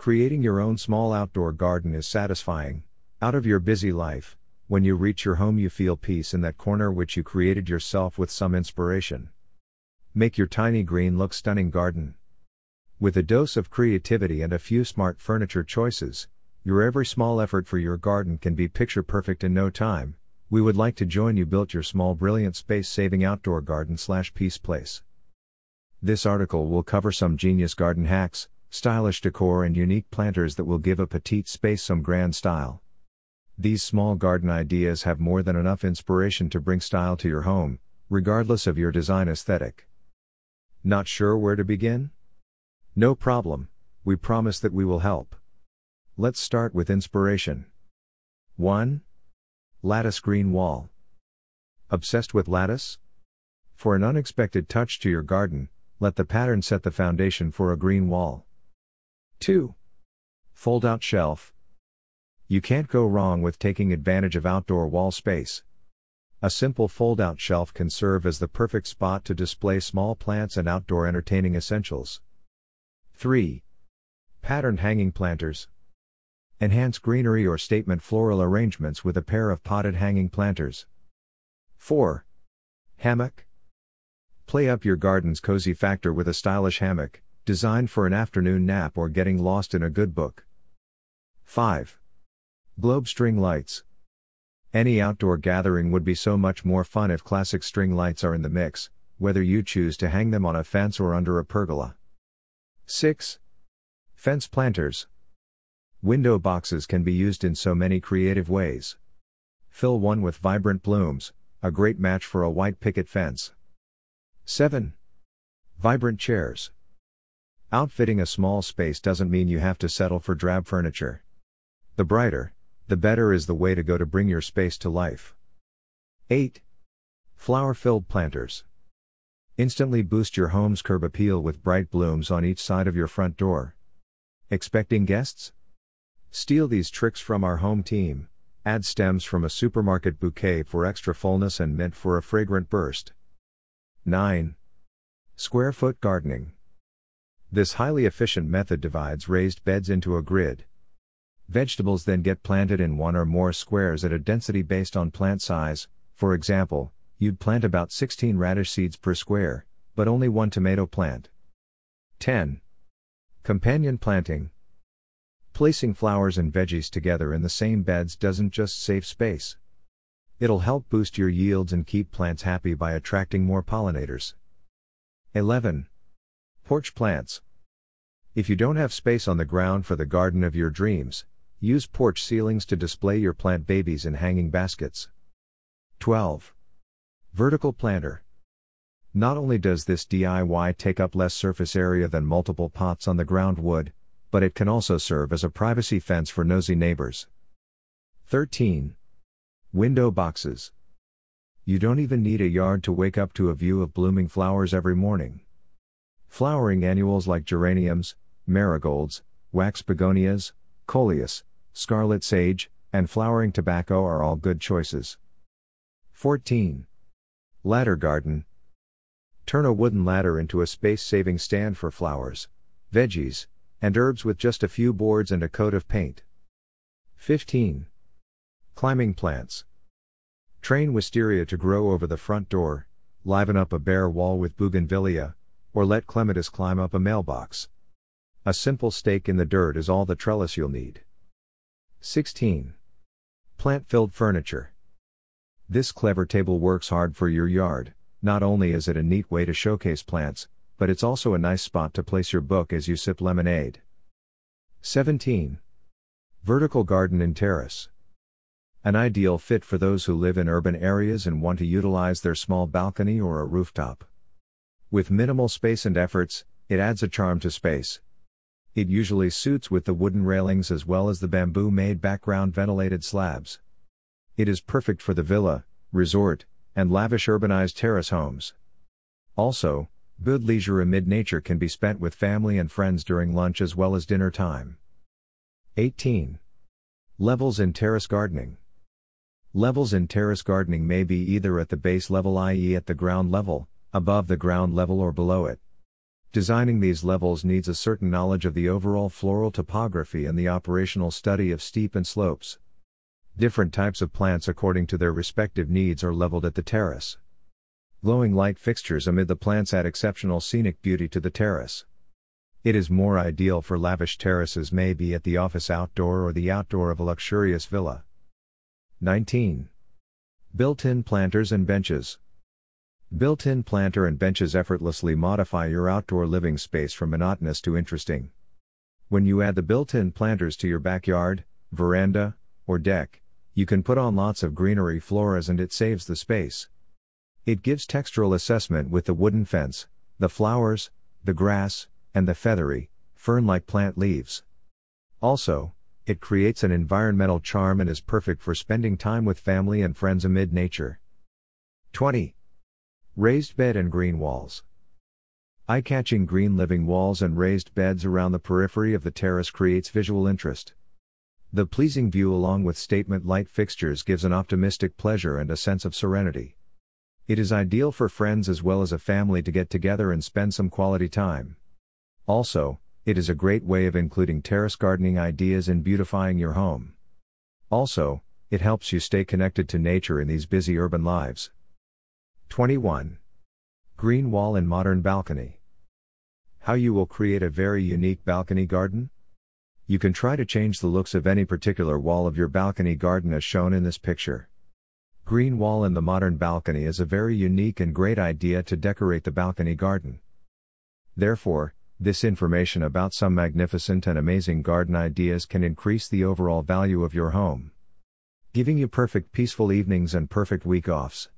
Creating your own small outdoor garden is satisfying. Out of your busy life, when you reach your home, you feel peace in that corner which you created yourself with some inspiration. Make your tiny green look stunning garden. With a dose of creativity and a few smart furniture choices, your every small effort for your garden can be picture perfect in no time. We would like to join you build your small brilliant space saving outdoor garden slash peace place. This article will cover some genius garden hacks, stylish decor and unique planters that will give a petite space some grand style. These small garden ideas have more than enough inspiration to bring style to your home, regardless of your design aesthetic. Not sure where to begin? No problem, we promise that we will help. Let's start with inspiration. 1. Lattice green wall. Obsessed with lattice? For an unexpected touch to your garden, let the pattern set the foundation for a green wall. 2. Fold out shelf. You can't go wrong with taking advantage of outdoor wall space. A simple fold out shelf can serve as the perfect spot to display small plants and outdoor entertaining essentials. 3. Patterned hanging planters. Enhance greenery or statement floral arrangements with a pair of potted hanging planters. 4. Hammock. Play up your garden's cozy factor with a stylish hammock, designed for an afternoon nap or getting lost in a good book. 5. Globe string lights. Any outdoor gathering would be so much more fun if classic string lights are in the mix, whether you choose to hang them on a fence or under a pergola. 6. Fence planters. Window boxes can be used in so many creative ways. Fill one with vibrant blooms, a great match for a white picket fence. 7. Vibrant chairs. Outfitting a small space doesn't mean you have to settle for drab furniture. The brighter, the better is the way to go to bring your space to life. 8. Flower filled planters. Instantly boost your home's curb appeal with bright blooms on each side of your front door. Expecting guests? Steal these tricks from our home team. Add stems from a supermarket bouquet for extra fullness and mint for a fragrant burst. 9. Square foot gardening. This highly efficient method divides raised beds into a grid. Vegetables then get planted in one or more squares at a density based on plant size, for example, you'd plant about 16 radish seeds per square, but only one tomato plant. 10. Companion planting. Placing flowers and veggies together in the same beds doesn't just save space. It'll help boost your yields and keep plants happy by attracting more pollinators. 11. Porch plants. If you don't have space on the ground for the garden of your dreams, use porch ceilings to display your plant babies in hanging baskets. 12. Vertical planter. Not only does this DIY take up less surface area than multiple pots on the ground would, but it can also serve as a privacy fence for nosy neighbors. 13. Window boxes. You don't even need a yard to wake up to a view of blooming flowers every morning. Flowering annuals like geraniums, marigolds, wax begonias, coleus, scarlet sage, and flowering tobacco are all good choices. 14. Ladder garden. Turn a wooden ladder into a space saving stand for flowers, veggies, and herbs with just a few boards and a coat of paint. 15. Climbing plants. Train wisteria to grow over the front door, liven up a bare wall with bougainvillea, or let clematis climb up a mailbox. A simple stake in the dirt is all the trellis you'll need. 16. Plant filled furniture. This clever table works hard for your yard, not only is it a neat way to showcase plants, but it's also a nice spot to place your book as you sip lemonade. 17. Vertical garden in terrace. An ideal fit for those who live in urban areas and want to utilize their small balcony or a rooftop. With minimal space and efforts, it adds a charm to space. It usually suits with the wooden railings as well as the bamboo made background ventilated slabs. It is perfect for the villa, resort, and lavish urbanized terrace homes. Also, good leisure amid nature can be spent with family and friends during lunch as well as dinner time. 18. Levels in terrace gardening. Levels in terrace gardening may be either at the base level, i.e., at the ground level, above the ground level or below it. Designing these levels needs a certain knowledge of the overall floral topography and the operational study of steep and slopes. Different types of plants according to their respective needs are leveled at the terrace. Glowing light fixtures amid the plants add exceptional scenic beauty to the terrace. It is more ideal for lavish terraces maybe at the office outdoor or the outdoor of a luxurious villa. 19. Built-in planters and benches. Built-in planter and benches effortlessly modify your outdoor living space from monotonous to interesting. When you add the built-in planters to your backyard, veranda, or deck, you can put on lots of greenery floras and it saves the space. It gives textural assessment with the wooden fence, the flowers, the grass, and the feathery, fern-like plant leaves. Also, it creates an environmental charm and is perfect for spending time with family and friends amid nature. 20. Raised bed and green walls. Eye catching green living walls and raised beds around the periphery of the terrace creates visual interest. The pleasing view, along with statement light fixtures, gives an optimistic pleasure and a sense of serenity. It is ideal for friends as well as a family to get together and spend some quality time. Also, it is a great way of including terrace gardening ideas in beautifying your home. Also, it helps you stay connected to nature in these busy urban lives. 21. Green wall and modern balcony. How you will create a very unique balcony garden? You can try to change the looks of any particular wall of your balcony garden as shown in this picture. Green wall in the modern balcony is a very unique and great idea to decorate the balcony garden. Therefore, this information about some magnificent and amazing garden ideas can increase the overall value of your home. Giving you perfect peaceful evenings and perfect week offs.